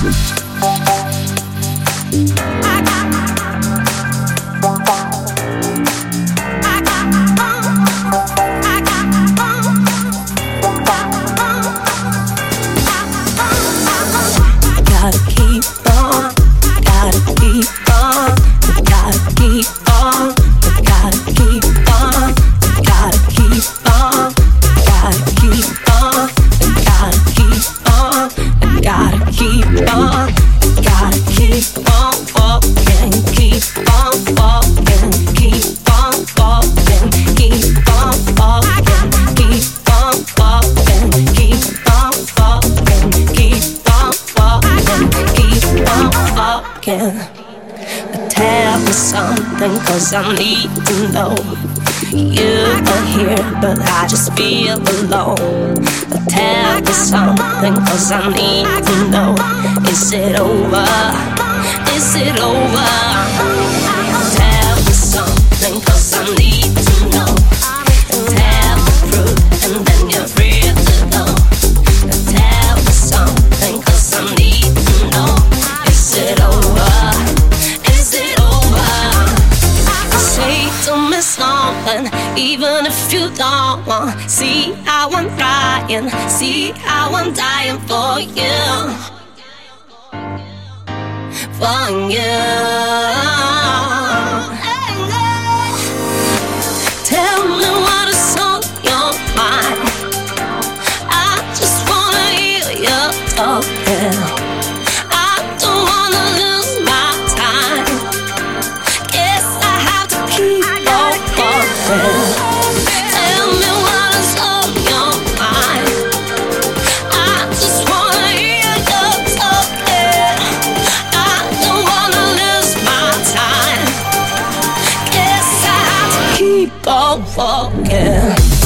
keep cause I need to know. You are here, but I just feel alone. But tell me something, cause I need to know. Is it over? Is it over? Tell me something, cause I need to know. Something, even if you don't want. See how I'm trying, see how I'm dying for you, for you. won't forget.